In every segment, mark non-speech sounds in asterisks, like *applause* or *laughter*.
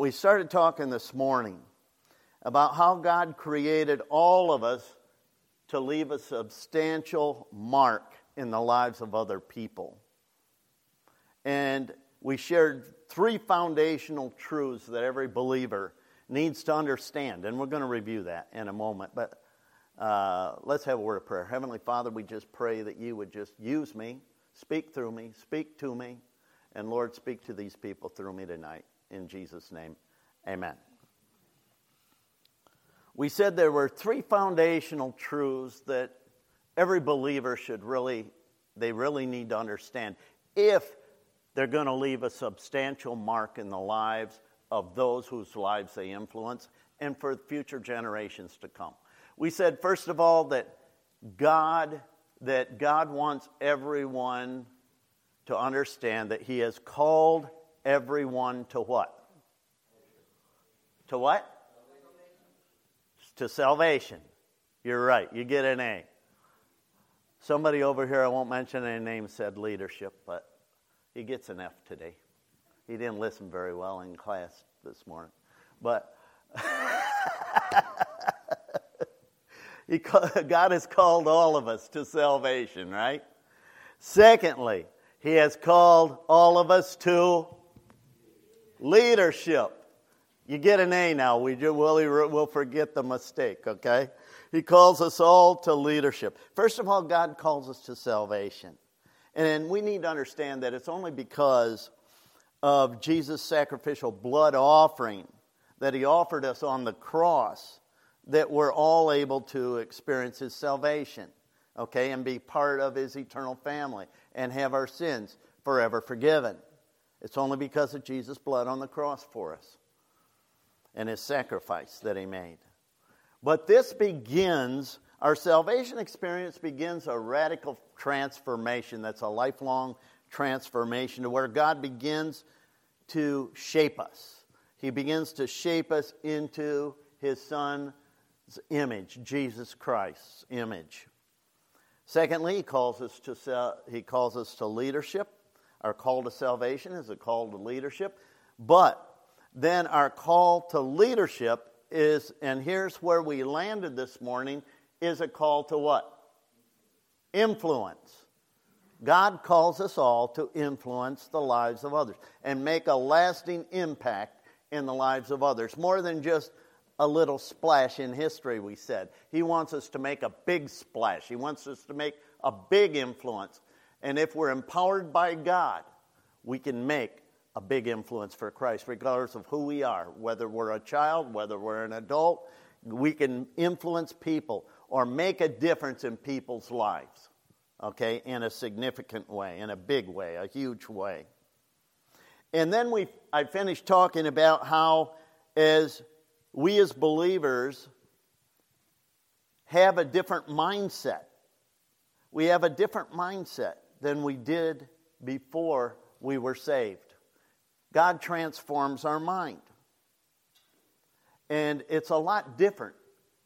We started talking this morning about how God created all of us to leave a substantial mark in the lives of other people. And we shared three foundational truths that every believer needs to understand. And we're going to review that in a moment. But uh, let's have a word of prayer. Heavenly Father, we just pray that you would just use me, speak through me, speak to me, and Lord, speak to these people through me tonight. In Jesus' name, amen. We said there were three foundational truths that every believer should really, they really need to understand if they're going to leave a substantial mark in the lives of those whose lives they influence and for future generations to come. We said, first of all, that God, that God wants everyone to understand that He has called everyone to what? To what? To salvation. You're right. You get an A. Somebody over here, I won't mention any names, said leadership, but he gets an F today. He didn't listen very well in class this morning. But *laughs* God has called all of us to salvation, right? Secondly, He has called all of us to leadership. You get an A now. We will we'll forget the mistake, okay? He calls us all to leadership. First of all, God calls us to salvation. And we need to understand that it's only because of Jesus' sacrificial blood offering that he offered us on the cross that we're all able to experience his salvation, okay, and be part of his eternal family and have our sins forever forgiven. It's only because of Jesus' blood on the cross for us and his sacrifice that he made. But this begins, our salvation experience begins a radical transformation that's a lifelong transformation to where God begins to shape us. He begins to shape us into his son's image, Jesus Christ's image. Secondly, he calls us to he calls us to leadership. Our call to salvation is a call to leadership. But then our call to leadership is, and here's where we landed this morning, is a call to what? Influence. God calls us all to influence the lives of others and make a lasting impact in the lives of others. More than just a little splash in history, we said. He wants us to make a big splash, He wants us to make a big influence. And if we're empowered by God, we can make a big influence for Christ, regardless of who we are, whether we're a child, whether we're an adult. We can influence people or make a difference in people's lives, okay, in a significant way, in a big way, a huge way. And then we, I finished talking about how, as we as believers have a different mindset, we have a different mindset than we did before we were saved. God transforms our mind. And it's a lot different.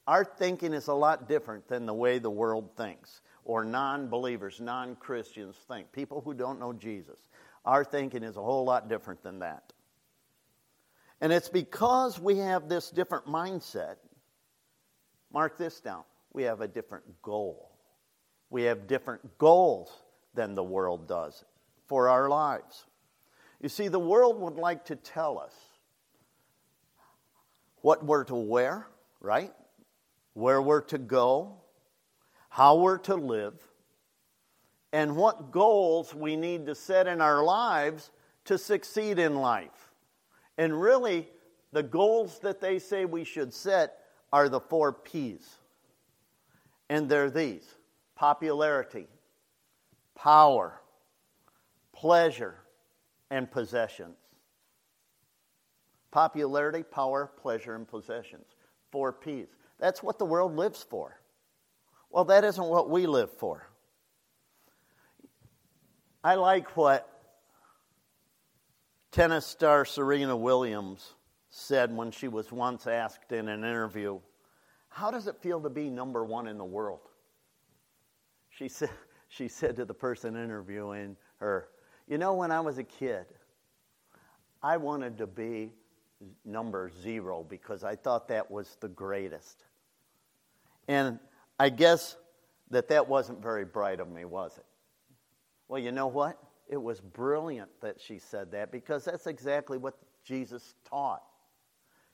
Our thinking is a lot different than the way the world thinks, or non believers, non Christians think, people who don't know Jesus. Our thinking is a whole lot different than that. And it's because we have this different mindset. Mark this down. We have a different goal. We have different goals than the world does for our lives. You see, the world would like to tell us what we're to wear, right? Where we're to go, how we're to live, and what goals we need to set in our lives to succeed in life. And really, the goals that they say we should set are the four P's. And they're these popularity, power, pleasure, and possessions. Popularity, power, pleasure, and possessions. Four P's. That's what the world lives for. Well, that isn't what we live for. I like what tennis star Serena Williams said when she was once asked in an interview, How does it feel to be number one in the world? She said, she said to the person interviewing her, you know, when I was a kid, I wanted to be number zero because I thought that was the greatest. And I guess that that wasn't very bright of me, was it? Well, you know what? It was brilliant that she said that because that's exactly what Jesus taught.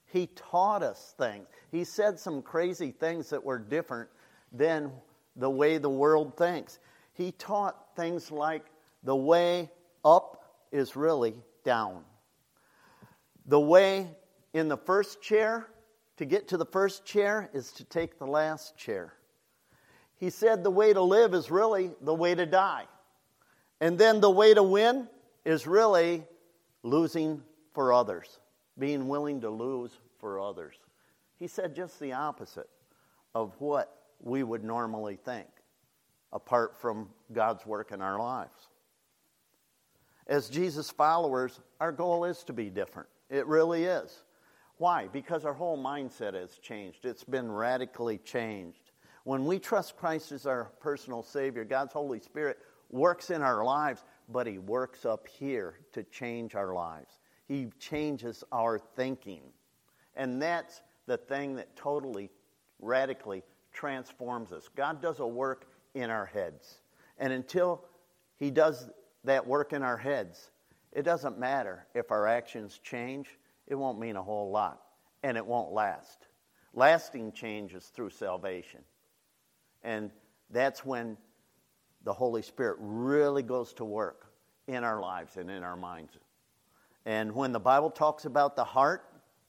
He taught us things. He said some crazy things that were different than the way the world thinks. He taught things like the way up is really down. The way in the first chair to get to the first chair is to take the last chair. He said the way to live is really the way to die. And then the way to win is really losing for others, being willing to lose for others. He said just the opposite of what we would normally think, apart from God's work in our lives. As Jesus followers, our goal is to be different. It really is. Why? Because our whole mindset has changed. It's been radically changed. When we trust Christ as our personal Savior, God's Holy Spirit works in our lives, but He works up here to change our lives. He changes our thinking. And that's the thing that totally, radically transforms us. God does a work in our heads. And until He does that work in our heads, it doesn't matter if our actions change it won't mean a whole lot, and it won't last. Lasting change is through salvation. And that's when the Holy Spirit really goes to work in our lives and in our minds. And when the Bible talks about the heart,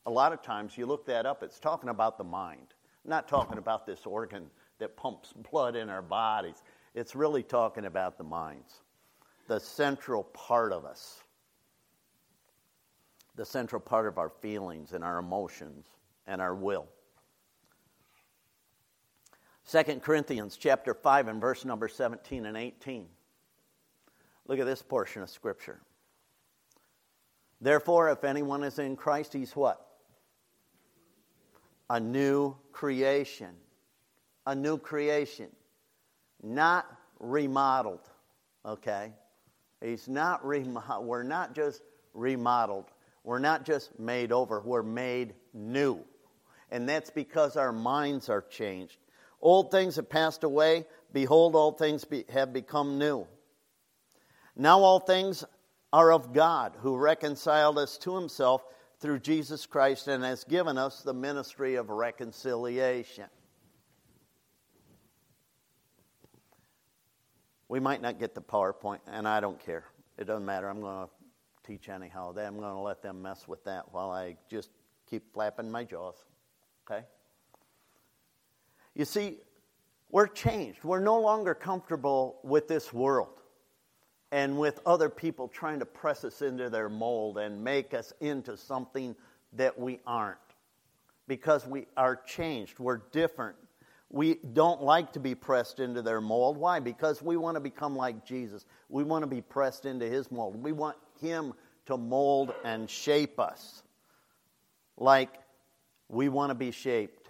a lot of times you look that up, it's talking about the mind, not talking about this organ that pumps *laughs* blood in our bodies. It's really talking about the minds, the central part of us the central part of our feelings and our emotions and our will. 2 Corinthians chapter 5 and verse number 17 and 18. Look at this portion of scripture. Therefore, if anyone is in Christ, he's what? A new creation. A new creation. Not remodeled. Okay? He's not remodeled. *laughs* We're not just remodeled. We're not just made over, we're made new. And that's because our minds are changed. Old things have passed away. Behold, all things be, have become new. Now all things are of God, who reconciled us to himself through Jesus Christ and has given us the ministry of reconciliation. We might not get the PowerPoint, and I don't care. It doesn't matter. I'm going to teach anyhow. I'm going to let them mess with that while I just keep flapping my jaws. Okay? You see, we're changed. We're no longer comfortable with this world and with other people trying to press us into their mold and make us into something that we aren't because we are changed. We're different. We don't like to be pressed into their mold. Why? Because we want to become like Jesus. We want to be pressed into his mold. We want him to mold and shape us like we want to be shaped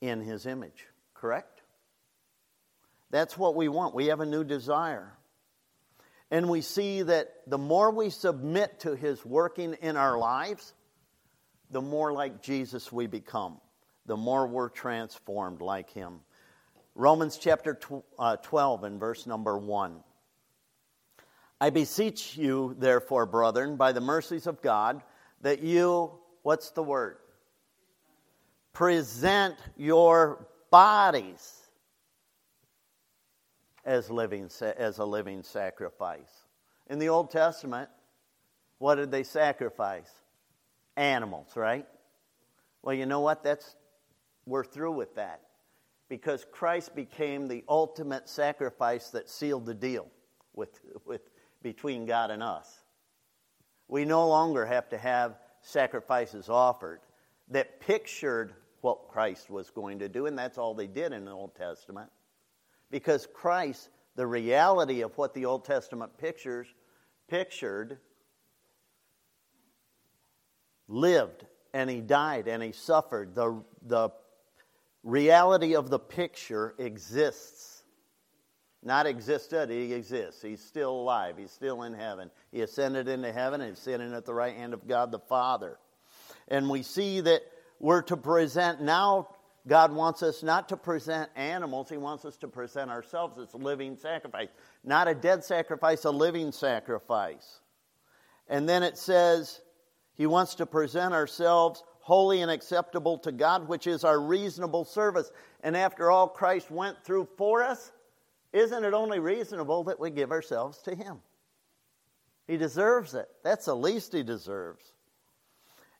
in His image, correct? That's what we want. We have a new desire. And we see that the more we submit to His working in our lives, the more like Jesus we become, the more we're transformed like Him. Romans chapter uh, 12 and verse number 1. I beseech you, therefore, brethren, by the mercies of God, that you, what's the word? Present your bodies as, living, as a living sacrifice. In the Old Testament, what did they sacrifice? Animals, right? Well, you know what? That's we're through with that because Christ became the ultimate sacrifice that sealed the deal with, with between God and us. We no longer have to have sacrifices offered that pictured what Christ was going to do, and that's all they did in the Old Testament. Because Christ, the reality of what the Old Testament pictures, pictured, lived and he died and he suffered. The, the reality of the picture exists not existed, uh, he exists. He's still alive. He's still in heaven. He ascended into heaven and he's sitting at the right hand of God the Father. And we see that we're to present now, God wants us not to present animals, He wants us to present ourselves as a living sacrifice. Not a dead sacrifice, a living sacrifice. And then it says, He wants to present ourselves holy and acceptable to God, which is our reasonable service. And after all Christ went through for us, isn't it only reasonable that we give ourselves to Him? He deserves it. That's the least He deserves.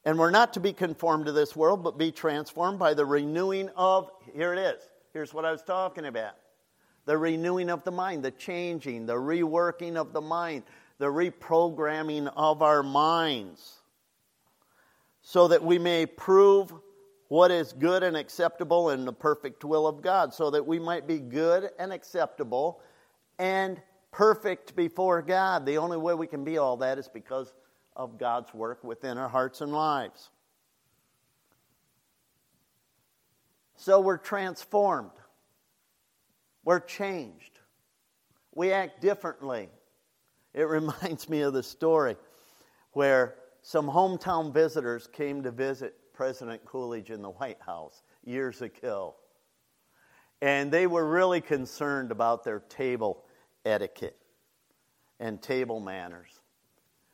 And we're not to be conformed to this world, but be transformed by the renewing of, here it is. Here's what I was talking about the renewing of the mind, the changing, the reworking of the mind, the reprogramming of our minds, so that we may prove what is good and acceptable in the perfect will of God, so that we might be good and acceptable and perfect before God. The only way we can be all that is because of God's work within our hearts and lives. So we're transformed, we're changed, we act differently. It *laughs* reminds me of the story where some hometown visitors came to visit President Coolidge in the White House years ago. And they were really concerned about their table etiquette and table manners.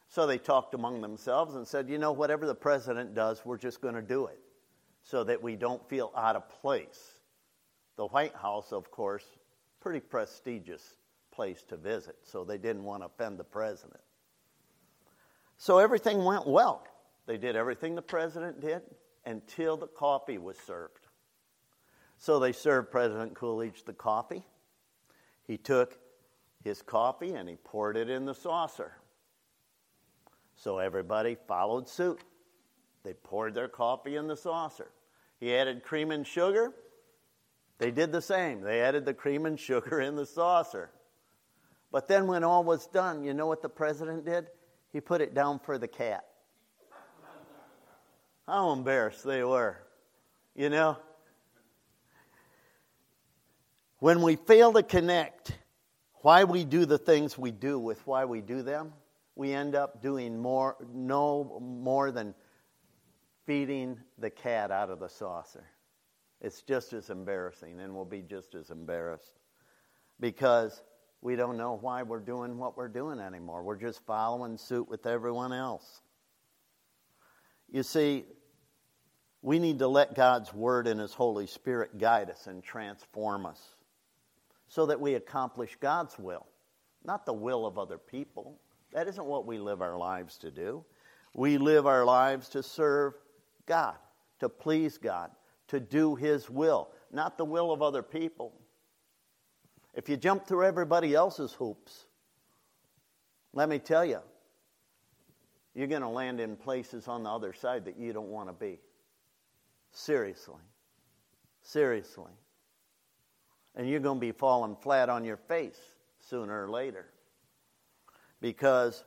So they talked among themselves and said, you know, whatever the president does, we're just going to do it so that we don't feel out of place. The White House, of course, pretty prestigious place to visit, so they didn't want to offend the president. So everything went well. They did everything the president did until the coffee was served. So they served President Coolidge the coffee. He took his coffee and he poured it in the saucer. So everybody followed suit. They poured their coffee in the saucer. He added cream and sugar. They did the same. They added the cream and sugar in the saucer. But then, when all was done, you know what the president did? He put it down for the cat. How embarrassed they were. You know? When we fail to connect why we do the things we do with why we do them, we end up doing more, no more than feeding the cat out of the saucer. It's just as embarrassing, and we'll be just as embarrassed because we don't know why we're doing what we're doing anymore. We're just following suit with everyone else. You see, we need to let God's Word and His Holy Spirit guide us and transform us so that we accomplish God's will, not the will of other people. That isn't what we live our lives to do. We live our lives to serve God, to please God, to do His will, not the will of other people. If you jump through everybody else's hoops, let me tell you, you're going to land in places on the other side that you don't want to be. Seriously. Seriously. And you're going to be falling flat on your face sooner or later because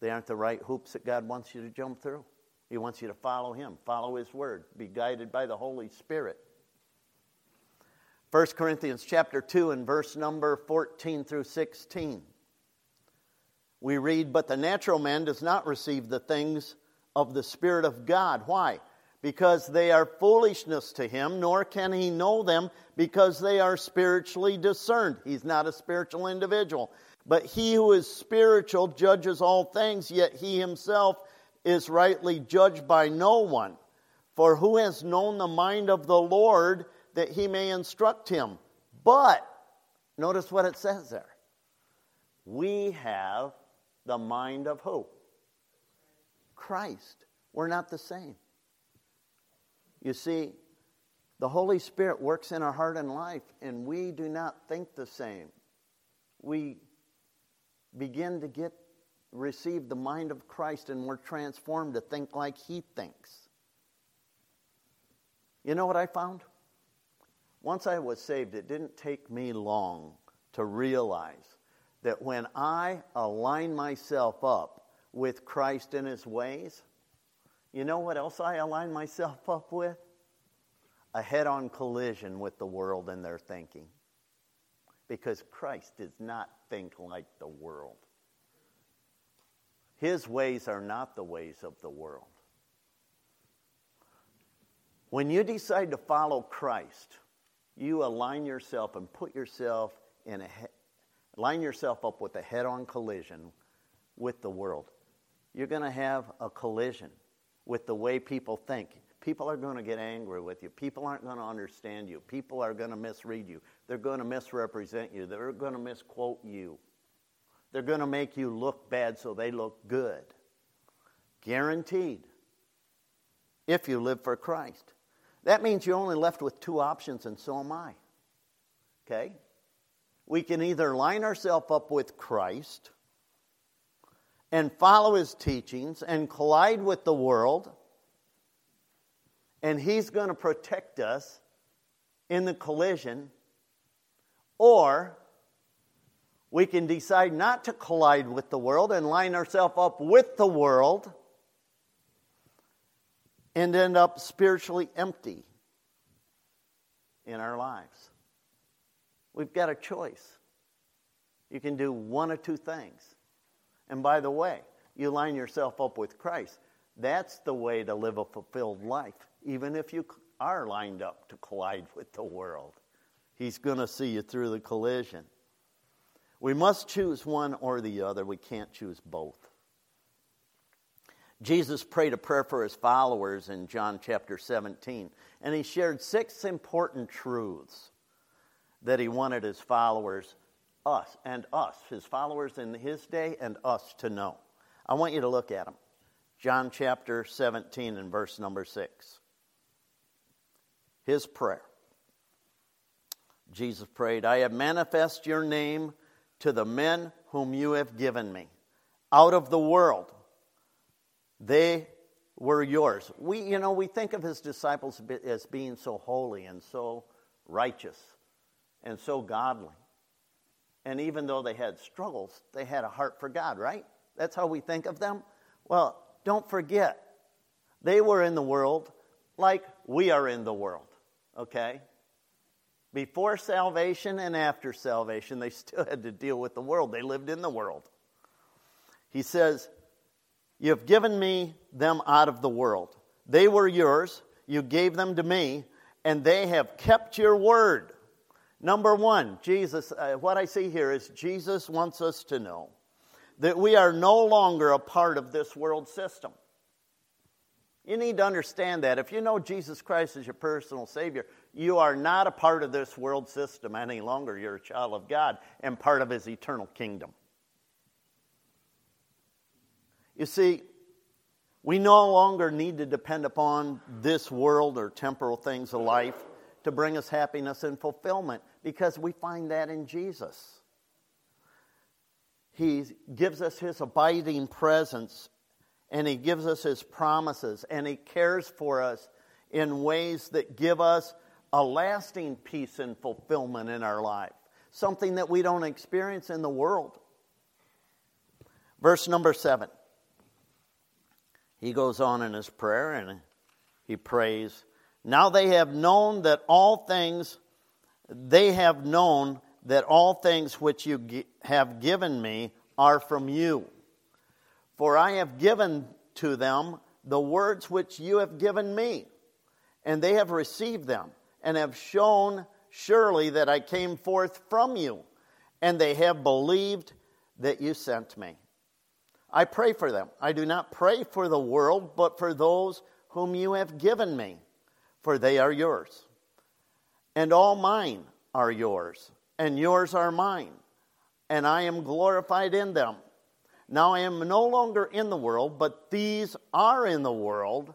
they aren't the right hoops that God wants you to jump through. He wants you to follow Him, follow His Word, be guided by the Holy Spirit. 1 Corinthians chapter 2 and verse number 14 through 16. We read, But the natural man does not receive the things of the Spirit of God. Why? Because they are foolishness to him, nor can he know them because they are spiritually discerned. He's not a spiritual individual. But he who is spiritual judges all things, yet he himself is rightly judged by no one. For who has known the mind of the Lord that he may instruct him? But, notice what it says there. We have the mind of who? Christ. We're not the same. You see, the Holy Spirit works in our heart and life, and we do not think the same. We begin to get receive the mind of Christ and we're transformed to think like he thinks. You know what I found? Once I was saved, it didn't take me long to realize that when I align myself up with Christ and his ways, you know what else I align myself up with? A head on collision with the world and their thinking because Christ does not think like the world. His ways are not the ways of the world. When you decide to follow Christ, you align yourself and put yourself in a line yourself up with a head-on collision with the world. You're going to have a collision with the way people think. People are going to get angry with you. People aren't going to understand you. People are going to misread you. They're going to misrepresent you. They're going to misquote you. They're going to make you look bad so they look good. Guaranteed. If you live for Christ. That means you're only left with two options, and so am I. Okay? We can either line ourselves up with Christ and follow his teachings and collide with the world, and he's going to protect us in the collision, or we can decide not to collide with the world and line ourselves up with the world and end up spiritually empty in our lives. We've got a choice. You can do one of two things. And by the way, you line yourself up with Christ. That's the way to live a fulfilled life, even if you are lined up to collide with the world. He's going to see you through the collision. We must choose one or the other. We can't choose both. Jesus prayed a prayer for his followers in John chapter 17, and he shared six important truths that he wanted his followers, us and us, his followers in his day and us to know. I want you to look at them. John chapter 17 and verse number 6. His prayer. Jesus prayed, I have manifest your name to the men whom you have given me. Out of the world, they were yours. We, you know, we think of his disciples as being so holy and so righteous and so godly. And even though they had struggles, they had a heart for God, right? That's how we think of them. Well, don't forget, they were in the world like we are in the world, okay? Before salvation and after salvation, they *laughs* still had to deal with the world. They lived in the world. He says, You have given me them out of the world. They were yours. You gave them to me, and they have kept your word. Number one, Jesus, uh, what I see here is Jesus wants us to know that we are no longer a part of this world system. You need to understand that. If you know Jesus Christ as your personal Savior, you are not a part of this world system any longer. You're a child of God and part of His eternal kingdom. You see, we no longer need to depend upon this world or temporal things of life to bring us happiness and fulfillment because we find that in Jesus. He gives us His abiding presence and He gives us His promises and He cares for us in ways that give us a lasting peace and fulfillment in our life, something that we don't experience in the world. Verse number seven. He goes on in his prayer and he prays, Now they have known that all things they have known that all things which you have given me are from you. For I have given to them the words which you have given me, and they have received them, and have shown surely that I came forth from you, and they have believed that you sent me. I pray for them. I do not pray for the world, but for those whom you have given me, for they are yours and all mine are yours, and yours are mine, and I am glorified in them. Now I am no longer in the world, but these are in the world,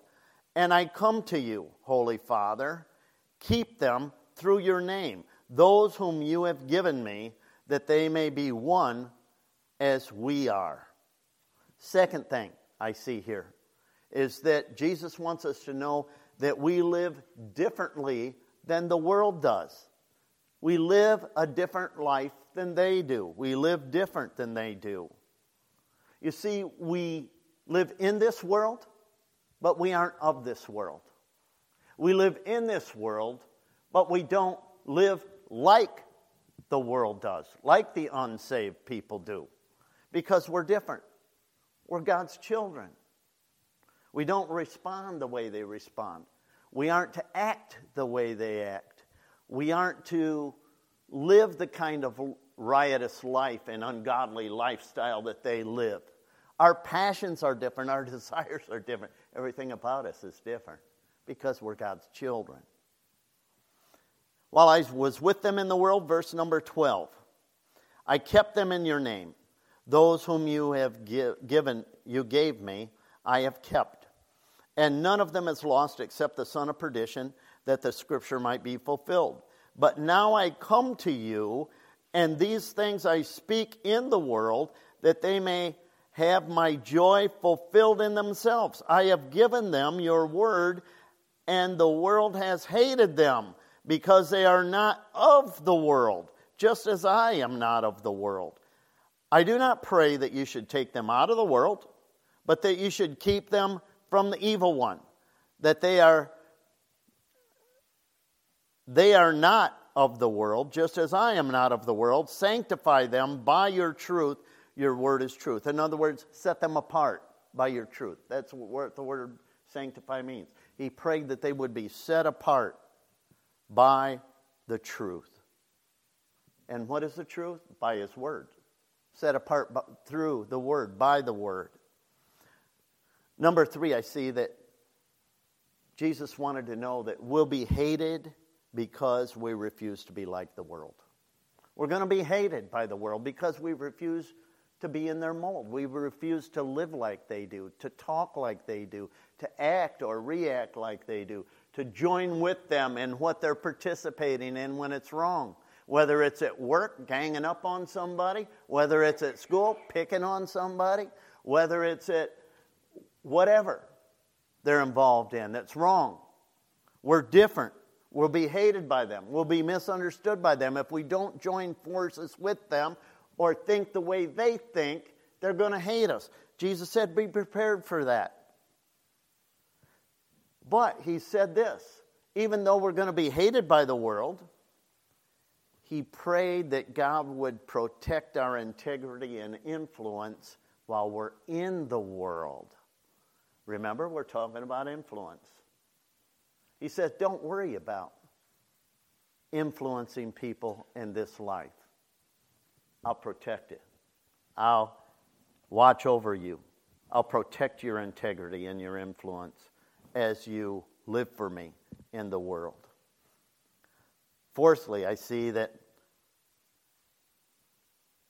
and I come to you, Holy Father. Keep them through your name, those whom you have given me, that they may be one as we are. Second thing I see here is that Jesus wants us to know that we live differently than the world does. We live a different life than they do. We live different than they do. You see, we live in this world, but we aren't of this world. We live in this world, but we don't live like the world does, like the unsaved people do, because we're different. We're God's children. We don't respond the way they respond. We aren't to act the way they act. We aren't to live the kind of riotous life and ungodly lifestyle that they live. Our passions are different, our *laughs* desires are different. Everything about us is different because we're God's children. While I was with them in the world, verse number 12, I kept them in your name. Those whom you have given, you gave me, I have kept. And none of them is lost except the son of perdition, that the scripture might be fulfilled. But now I come to you, and these things I speak in the world, that they may have my joy fulfilled in themselves. I have given them your word, and the world has hated them because they are not of the world, just as I am not of the world. I do not pray that you should take them out of the world, but that you should keep them from the evil one, that they are they are not of the world, just as I am not of the world. Sanctify them by your truth. Your word is truth. In other words, set them apart by your truth. That's what the word sanctify means. He prayed that they would be set apart by the truth. And what is the truth? By His Word. Set apart through the Word, by the Word. Number three, I see that Jesus wanted to know that we'll be hated because we refuse to be like the world. We're going to be hated by the world because we refuse to be in their mold. We refuse to live like they do, to talk like they do, to act or react like they do, to join with them in what they're participating in when it's wrong. Whether it's at work, ganging up on somebody, whether it's at school, picking on somebody, whether it's at whatever they're involved in that's wrong. We're different. We'll be hated by them. We'll be misunderstood by them. If we don't join forces with them or think the way they think, they're going to hate us. Jesus said, Be prepared for that. But he said this even though we're going to be hated by the world, he prayed that God would protect our integrity and influence while we're in the world. Remember, we're talking about influence. He says, Don't worry about influencing people in this life. I'll protect it. I'll watch over you. I'll protect your integrity and your influence as you live for me in the world. Fourthly, I see that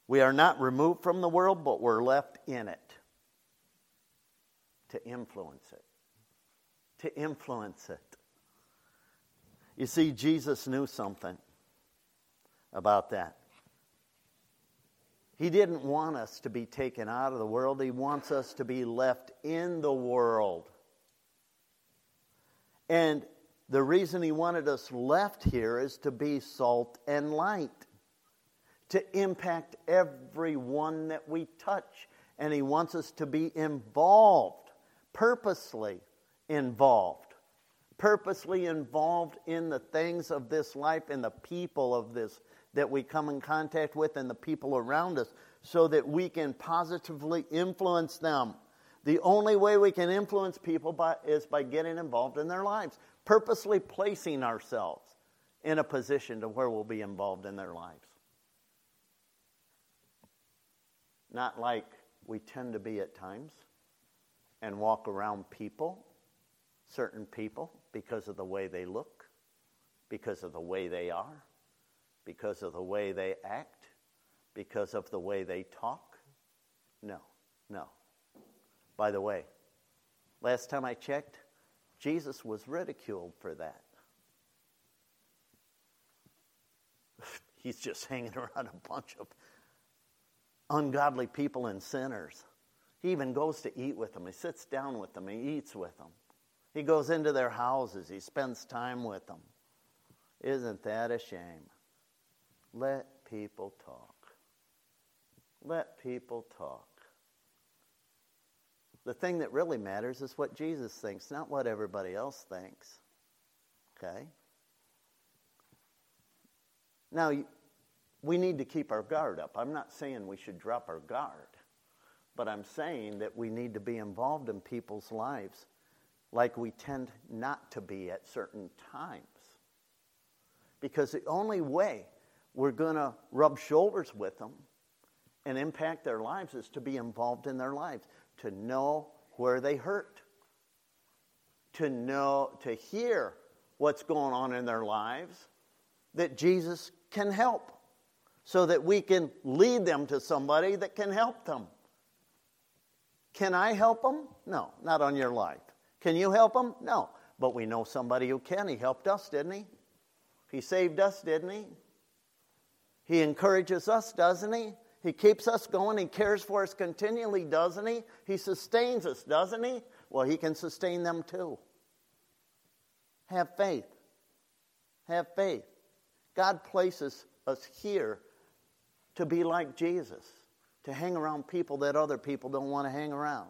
we are not removed from the world, but we're left in it to influence it. To influence it. You see, Jesus knew something about that. He didn't want us to be taken out of the world, He wants us to be left in the world. And the reason he wanted us left here is to be salt and light, to impact everyone that we touch. And he wants us to be involved, purposely involved, purposely involved in the things of this life and the people of this that we come in contact with and the people around us so that we can positively influence them. The only way we can influence people by, is by getting involved in their lives, purposely placing ourselves in a position to where we'll be involved in their lives. Not like we tend to be at times and walk around people, certain people, because of the way they look, because of the way they are, because of the way they act, because of the way they talk. No, no. By the way, last time I checked, Jesus was ridiculed for that. *laughs* He's just hanging *laughs* around a bunch of ungodly people and sinners. He even goes to eat with them. He sits down with them. He eats with them. He goes into their houses. He spends time with them. Isn't that a shame? Let people talk. Let people talk. The thing that really matters is what Jesus thinks, not what everybody else thinks. Okay? Now, we need to keep our guard up. I'm not saying we should drop our guard, but I'm saying that we need to be involved in people's lives like we tend not to be at certain times. Because the only way we're going to rub shoulders with them and impact their lives is to be involved in their lives, to know where they hurt, to know, to hear what's going on in their lives that Jesus can help so that we can lead them to somebody that can help them. Can I help them? No, not on your life. Can you help them? No. But we know somebody who can. He helped us, didn't he? He saved us, didn't he? He encourages us, doesn't he? He keeps us going. He cares for us continually, doesn't he? He sustains us, doesn't he? Well, he can sustain them too. Have faith. Have faith. God places us here to be like Jesus, to hang around people that other people don't want to hang around,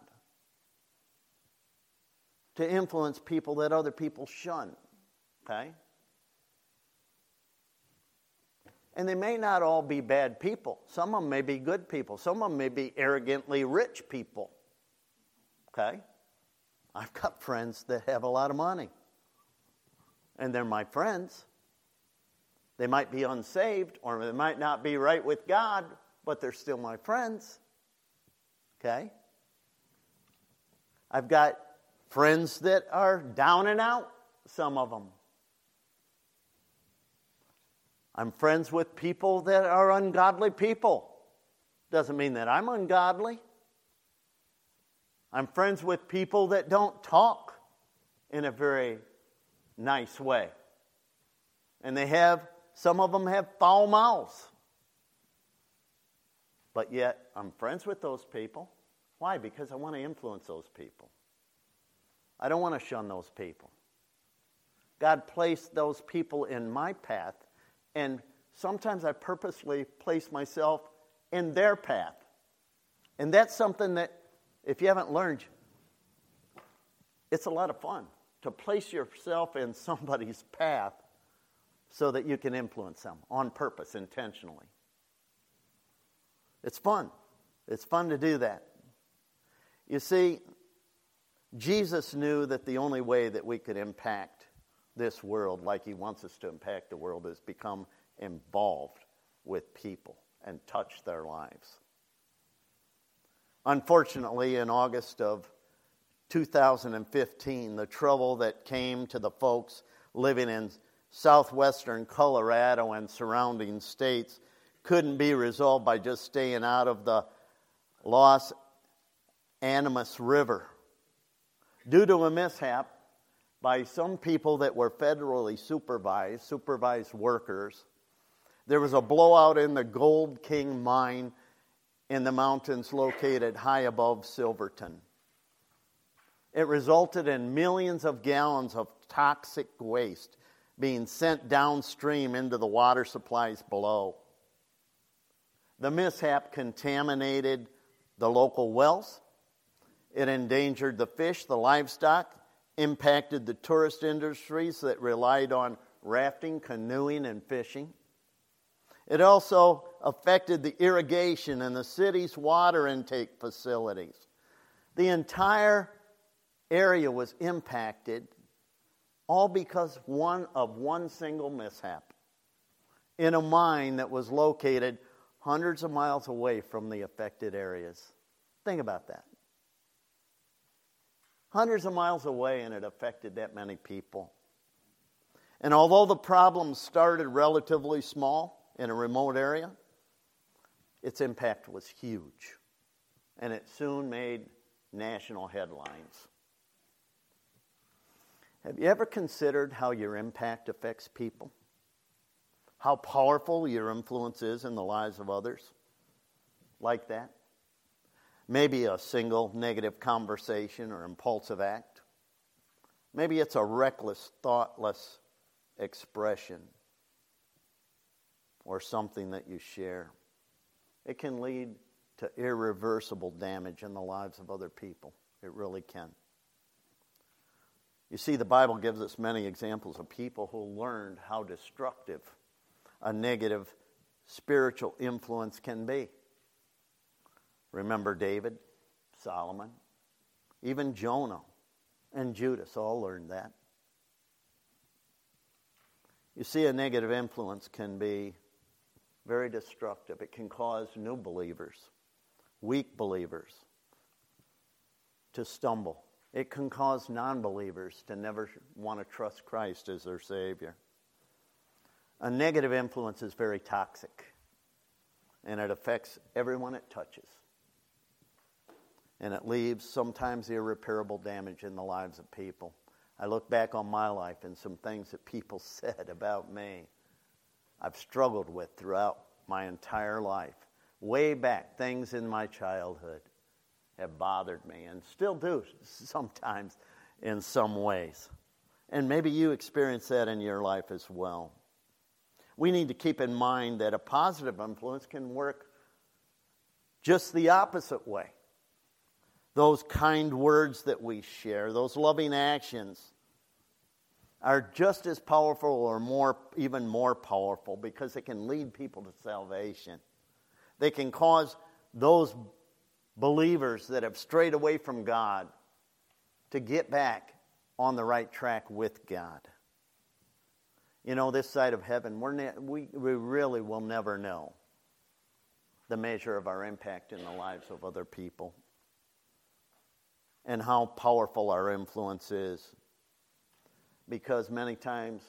to influence people that other people shun. Okay? And they may not all be bad people. Some of them may be good people. Some of them may be arrogantly rich people. Okay? I've got friends that have a lot of money. And they're my friends. They might be unsaved or they might not be right with God, but they're still my friends. Okay? I've got friends that are down and out, some of them. I'm friends with people that are ungodly people. Doesn't mean that I'm ungodly. I'm friends with people that don't talk in a very nice way. And they have, some of them have foul mouths. But yet, I'm friends with those people. Why? Because I want to influence those people. I don't want to shun those people. God placed those people in my path and sometimes I purposely place myself in their path. And that's something that, if you haven't learned, it's a lot of fun to place yourself in *laughs* somebody's path so that you can influence them on purpose, intentionally. It's fun. It's fun to do that. You see, Jesus knew that the only way that we could impact this world like He wants us to impact the world is become involved with people and touch their lives. Unfortunately, in August of 2015, the trouble that came to the folks living in southwestern Colorado and surrounding states couldn't be resolved by just staying out of the Los Animas River. Due to a mishap, by some people that were federally supervised, supervised workers. There was a blowout in the Gold King mine in the mountains located high above Silverton. It resulted in millions of gallons of toxic waste being sent downstream into the water supplies below. The mishap contaminated the local wells. It endangered the fish, the livestock, impacted the tourist industries that relied on rafting, canoeing, and fishing. It also affected the irrigation and the city's water intake facilities. The entire area was impacted, all because one of one single mishap in a mine that was located hundreds of miles away from the affected areas. Think about that hundreds of miles away, and it affected that many people. And although the problem started relatively small in a remote area, its impact was huge. And it soon made national headlines. Have you ever considered how your impact affects people? How powerful your influence is in the lives of others? Like that? Maybe a single negative conversation or impulsive act. Maybe it's a reckless, thoughtless expression or something that you share. It can lead to irreversible damage in the lives of other people. It really can. You see, the Bible gives us many examples of people who learned how destructive a negative spiritual influence can be. Remember David, Solomon, even Jonah and Judas all learned that. You see, a negative influence can be very destructive. It can cause new believers, weak believers, to stumble. It can cause non believers to never want to trust Christ as their Savior. A negative influence is very toxic, and it affects everyone it touches. And it leaves sometimes irreparable damage in the lives of people. I look back on my life and some things that people *laughs* said about me I've struggled with throughout my entire life. Way back, things in my childhood have bothered me and still do *laughs* sometimes in some ways. And maybe you experience that in your life as well. We need to keep in mind that a positive influence can work just the opposite way. Those kind words that we share, those loving actions, are just as powerful or more even more powerful because they can lead people to salvation. They can cause those believers that have strayed away from God to get back on the right track with God. You know, this side of heaven, we're ne- we, we really will never know the measure of our impact in the lives of other people and how powerful our influence is because many times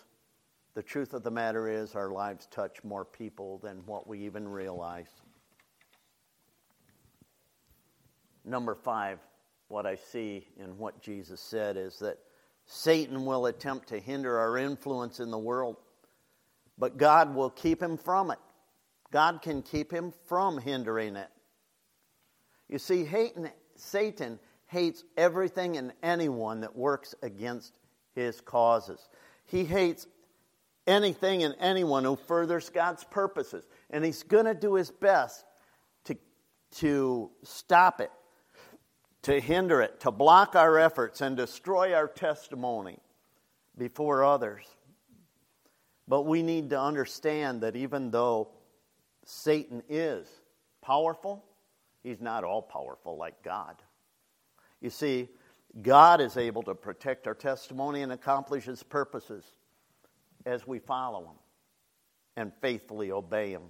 the truth of the matter is our lives touch more people than what we even realize. Number five, what I see in what Jesus said is that Satan will attempt to hinder our influence in the world, but God will keep him from it. God can keep him from hindering it. You see, Satan hates everything and anyone that works against his causes. He hates anything and anyone who furthers God's purposes. And he's going to do his best to, to stop it, to hinder it, to block our efforts, and destroy our testimony before others. But we need to understand that even though Satan is powerful, he's not all powerful like God. You see, God is able to protect our testimony and accomplish His purposes as we follow Him and faithfully obey Him.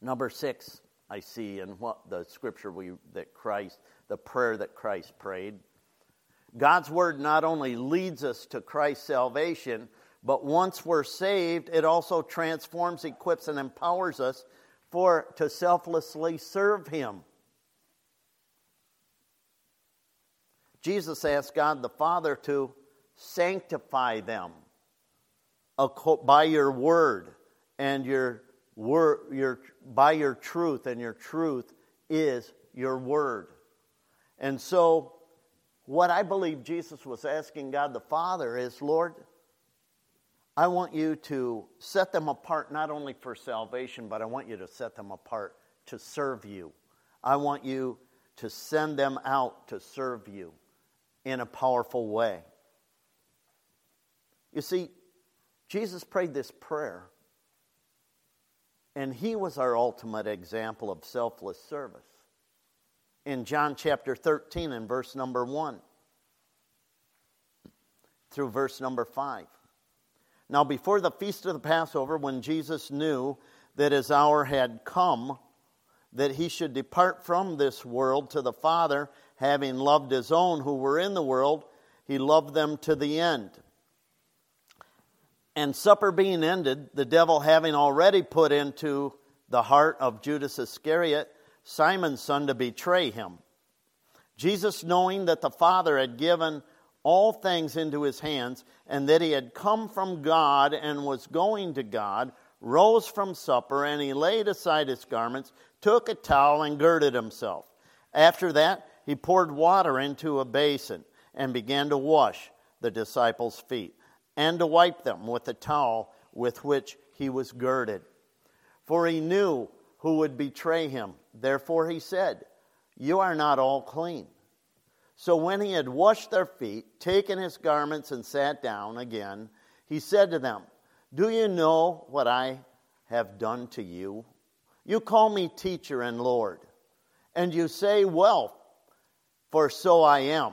Number six, I see in what the scripture we, that Christ, the prayer that Christ prayed. God's word not only leads us to Christ's salvation, but once we're saved, it also transforms, equips, and empowers us for to selflessly serve Him. Jesus asked God the Father to sanctify them by your word and your word your by your truth and your truth is your word. And so what I believe Jesus was asking God the Father is, Lord, I want you to set them apart not only for salvation, but I want you to set them apart to serve you. I want you to send them out to serve you in a powerful way. You see, Jesus prayed this prayer, and he was our ultimate example of selfless service. In John chapter 13 and verse number 1 through verse number 5. Now, before the feast of the Passover, when Jesus knew that his hour had come, that he should depart from this world to the Father, having loved his own who were in the world, he loved them to the end. And supper being ended, the devil having already put into the heart of Judas Iscariot, Simon's son, to betray him. Jesus, knowing that the Father had given all things into his hands, and that he had come from God and was going to God, rose from supper, and he laid aside his garments, took a towel, and girded himself. After that, he poured water into a basin and began to wash the disciples' feet and to wipe them with the towel with which he was girded. For he knew who would betray him. Therefore he said, You are not all clean. So when he had washed their feet, taken his garments, and sat down again, he said to them, Do you know what I have done to you? You call me teacher and Lord, and you say, Well, for so I am.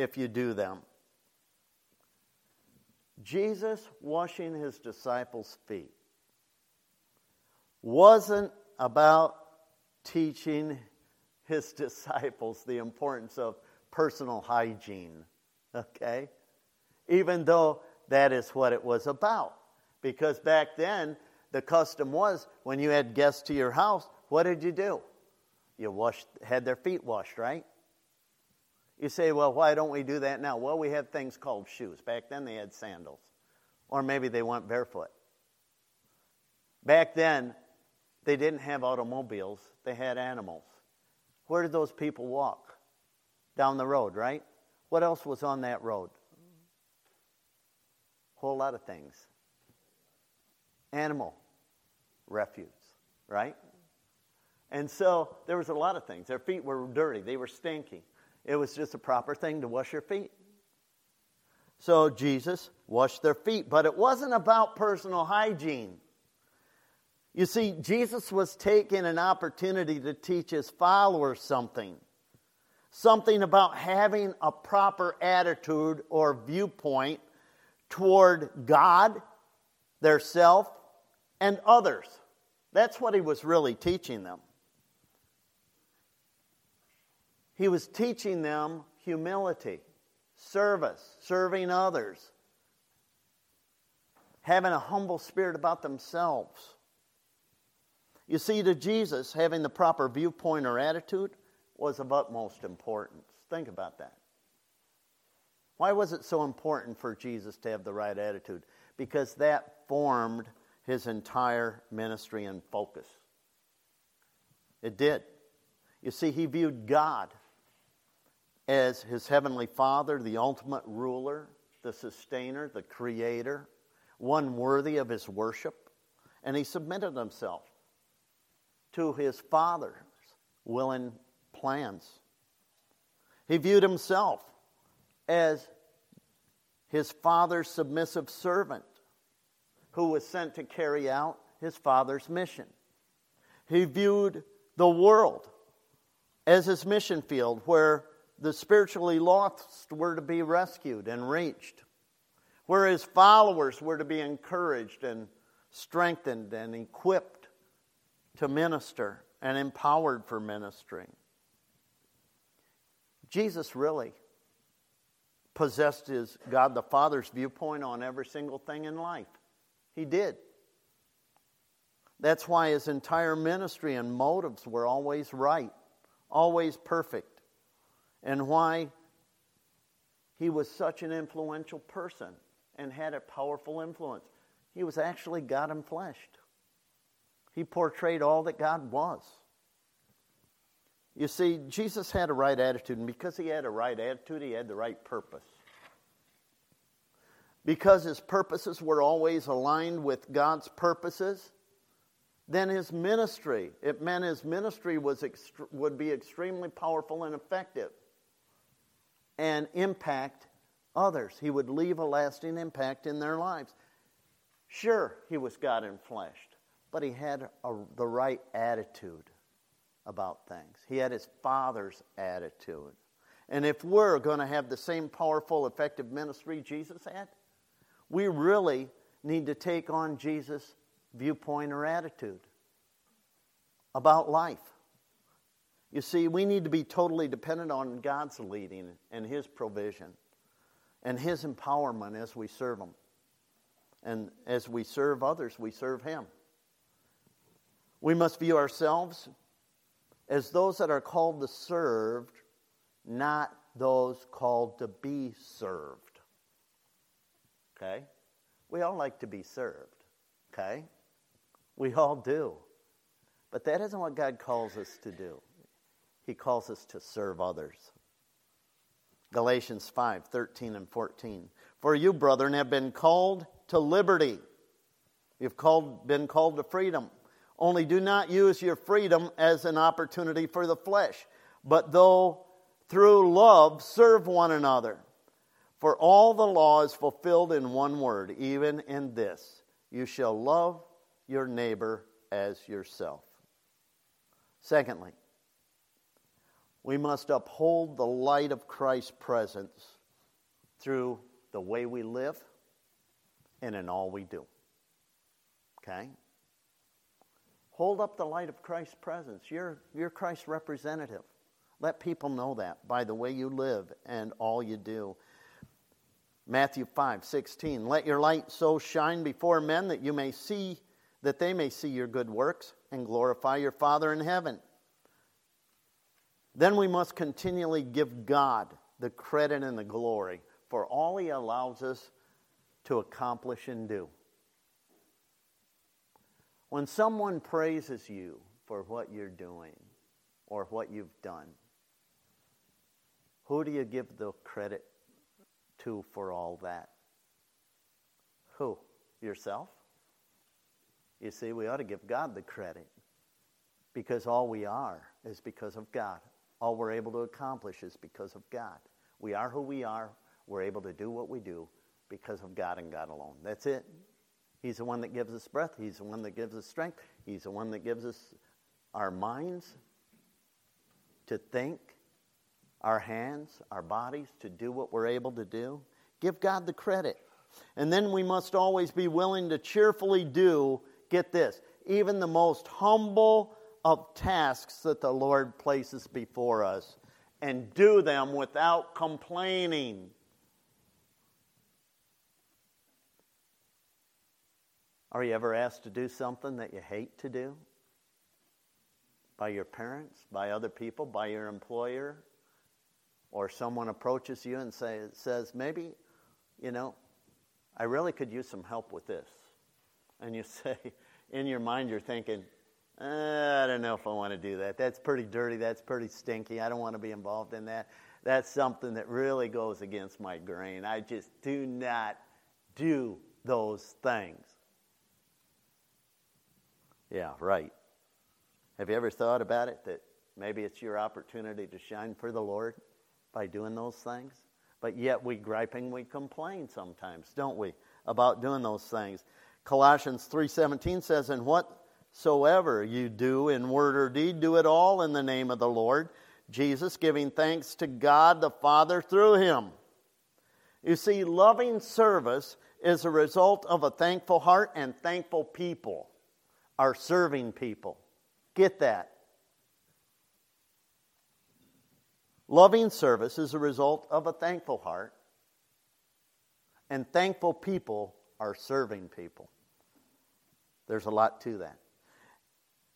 if you do them. Jesus washing his disciples' feet wasn't about teaching his *laughs* disciples the importance of personal hygiene, okay? Even though that is what it was about. Because back then, the custom was when you had guests to your house, what did you do? You washed, had their feet washed, right? You say, well, why don't we do that now? Well, we have things called shoes. Back then they had sandals. Or maybe they went barefoot. Back then, they didn't have automobiles, they had animals. Where did those people walk? Down the road, right? What else was on that road? Whole lot of things. Animal refuse, right? And so there was a lot of things. Their feet were dirty, they were stinky. It was just a proper thing to wash your feet. So Jesus washed their feet, but it wasn't about personal hygiene. You see, Jesus was taking an opportunity to teach his followers something. Something about having a proper attitude or viewpoint toward God, their self, and others. That's what he was really teaching them. He was teaching them humility, service, serving others, having a humble spirit about themselves. You see, to Jesus, having the proper viewpoint or attitude was of utmost importance. Think about that. Why was it so important for Jesus to have the right attitude? Because that formed his entire ministry and focus. It did. You see, he viewed God as his heavenly Father, the ultimate ruler, the sustainer, the creator, one worthy of his worship, and he submitted himself to his Father's will and plans. He viewed himself as his Father's submissive servant who was sent to carry out his Father's mission. He viewed the world as his mission field where the spiritually lost were to be rescued and reached, where his followers were to be encouraged and strengthened and equipped to minister and empowered for ministry. Jesus really possessed his God the Father's viewpoint on every single thing in life. He did. That's why his entire ministry and motives were always right, always perfect and why he was such an influential person and had a powerful influence. He was actually God in flesh. He portrayed all that God was. You see, Jesus had a right attitude, and because he had a right attitude, he had the right purpose. Because his purposes were always aligned with God's purposes, then his ministry, it meant his ministry was would be extremely powerful and effective and impact others. He would leave a lasting impact in their lives. Sure, he was God in flesh, but he had a, the right attitude about things. He had his father's attitude. And if we're going to have the same powerful, effective ministry Jesus had, we really need to take on Jesus' viewpoint or attitude about life. You see, we need to be totally dependent on God's leading and His provision and His empowerment as we serve Him. And as we serve others, we serve Him. We must view ourselves as those that are called to serve, not those called to be served. Okay? We all like to be served. Okay? We all do. But that isn't what God calls us to do. He calls us to serve others. Galatians 5 13 and 14. For you, brethren, have been called to liberty. You've called, been called to freedom. Only do not use your freedom as an opportunity for the flesh, but though through love serve one another. For all the law is fulfilled in one word, even in this you shall love your neighbor as yourself. Secondly, we must uphold the light of Christ's presence through the way we live and in all we do. Okay? Hold up the light of Christ's presence. You're, you're Christ's representative. Let people know that by the way you live and all you do. Matthew 5 16. Let your light so shine before men that you may see, that they may see your good works and glorify your Father in heaven. Then we must continually give God the credit and the glory for all He allows us to accomplish and do. When someone praises you for what you're doing or what you've done, who do you give the credit to for all that? Who? Yourself? You see, we ought to give God the credit because all we are is because of God. All we're able to accomplish is because of God. We are who we are. We're able to do what we do because of God and God alone. That's it. He's the one that gives us breath. He's the one that gives us strength. He's the one that gives us our minds to think, our hands, our bodies to do what we're able to do. Give God the credit. And then we must always be willing to cheerfully do, get this, even the most humble of tasks that the Lord places before us and do them without complaining. Are you ever asked to do something that you hate to do? By your parents, by other people, by your employer? Or someone approaches you and say, says, maybe, you know, I really could use some help with this. And you *laughs* say, in your mind, you're thinking, uh, I don't know if I want to do that. That's pretty dirty. That's pretty stinky. I don't want to be involved in that. That's something that really goes against my grain. I just do not do those things. Yeah, right. Have you ever thought about it that maybe it's your opportunity to shine for the Lord by doing those things? But yet we gripe and we complain sometimes, don't we, about doing those things. Colossians 3:17 says, "And whatsoever you do in word or deed, do it all in the name of the Lord Jesus, giving thanks to God the Father through him." You see, loving service is a result of a thankful heart and thankful people are serving people. Get that. Loving service is a result of a thankful heart, and thankful people are serving people. There's a lot to that.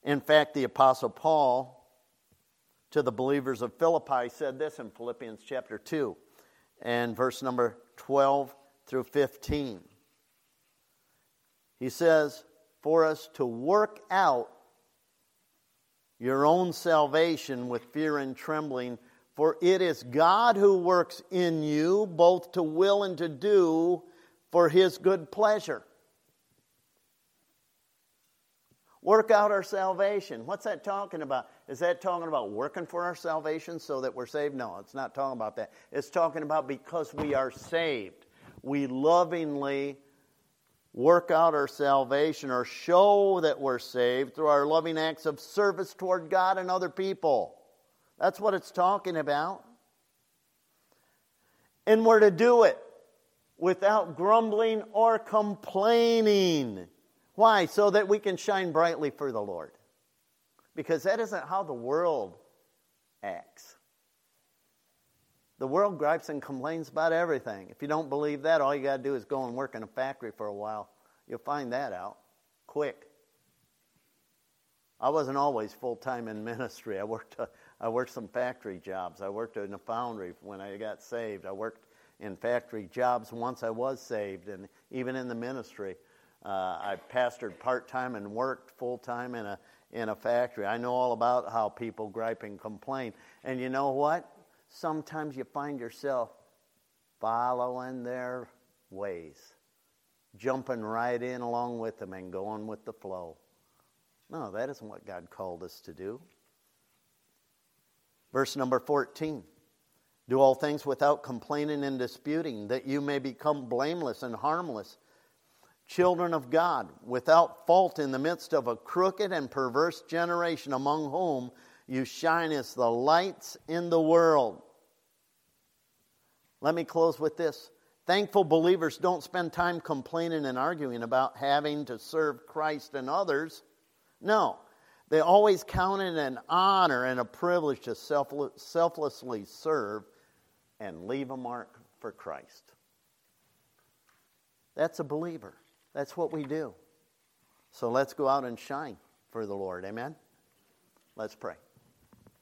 In fact, the Apostle Paul to the believers of Philippi said this in Philippians chapter 2 and verse number 12 through 15. He says, for us to work out your own salvation with fear and trembling, for it is God who works in you both to will and to do for his good pleasure. Work out our salvation. What's that talking about? Is that talking about working for our salvation so that we're saved? No, it's not talking about that. It's talking about because we are saved. We lovingly work out our salvation or show that we're saved through our loving acts of service toward God and other people. That's what it's talking about. And we're to do it without grumbling or complaining. Why? So that we can shine brightly for the Lord. Because that isn't how the world acts. The world gripes and complains about everything. If you don't believe that, all you got to do is go and work in a factory for a while. You'll find that out quick. I wasn't always full time in ministry. I worked, I worked some factory jobs. I worked in a foundry when I got saved. I worked in factory jobs once I was saved, and even in the ministry. Uh, I pastored part time and worked full time in a, in a factory. I know all about how people gripe and complain. And you know what? sometimes you find yourself following their ways, jumping right in along with them and going with the flow. No, that isn't what God called us to do. Verse number 14 Do all things without complaining and disputing, that you may become blameless and harmless, children of God, without fault in the midst of a crooked and perverse generation, among whom you shine as the lights in the world. Let me close with this. Thankful believers don't spend time complaining and arguing about having to serve Christ and others. No, they always count it an honor and a privilege to selflessly serve and leave a mark for Christ. That's a believer. That's what we do. So let's go out and shine for the Lord. Amen? Let's pray.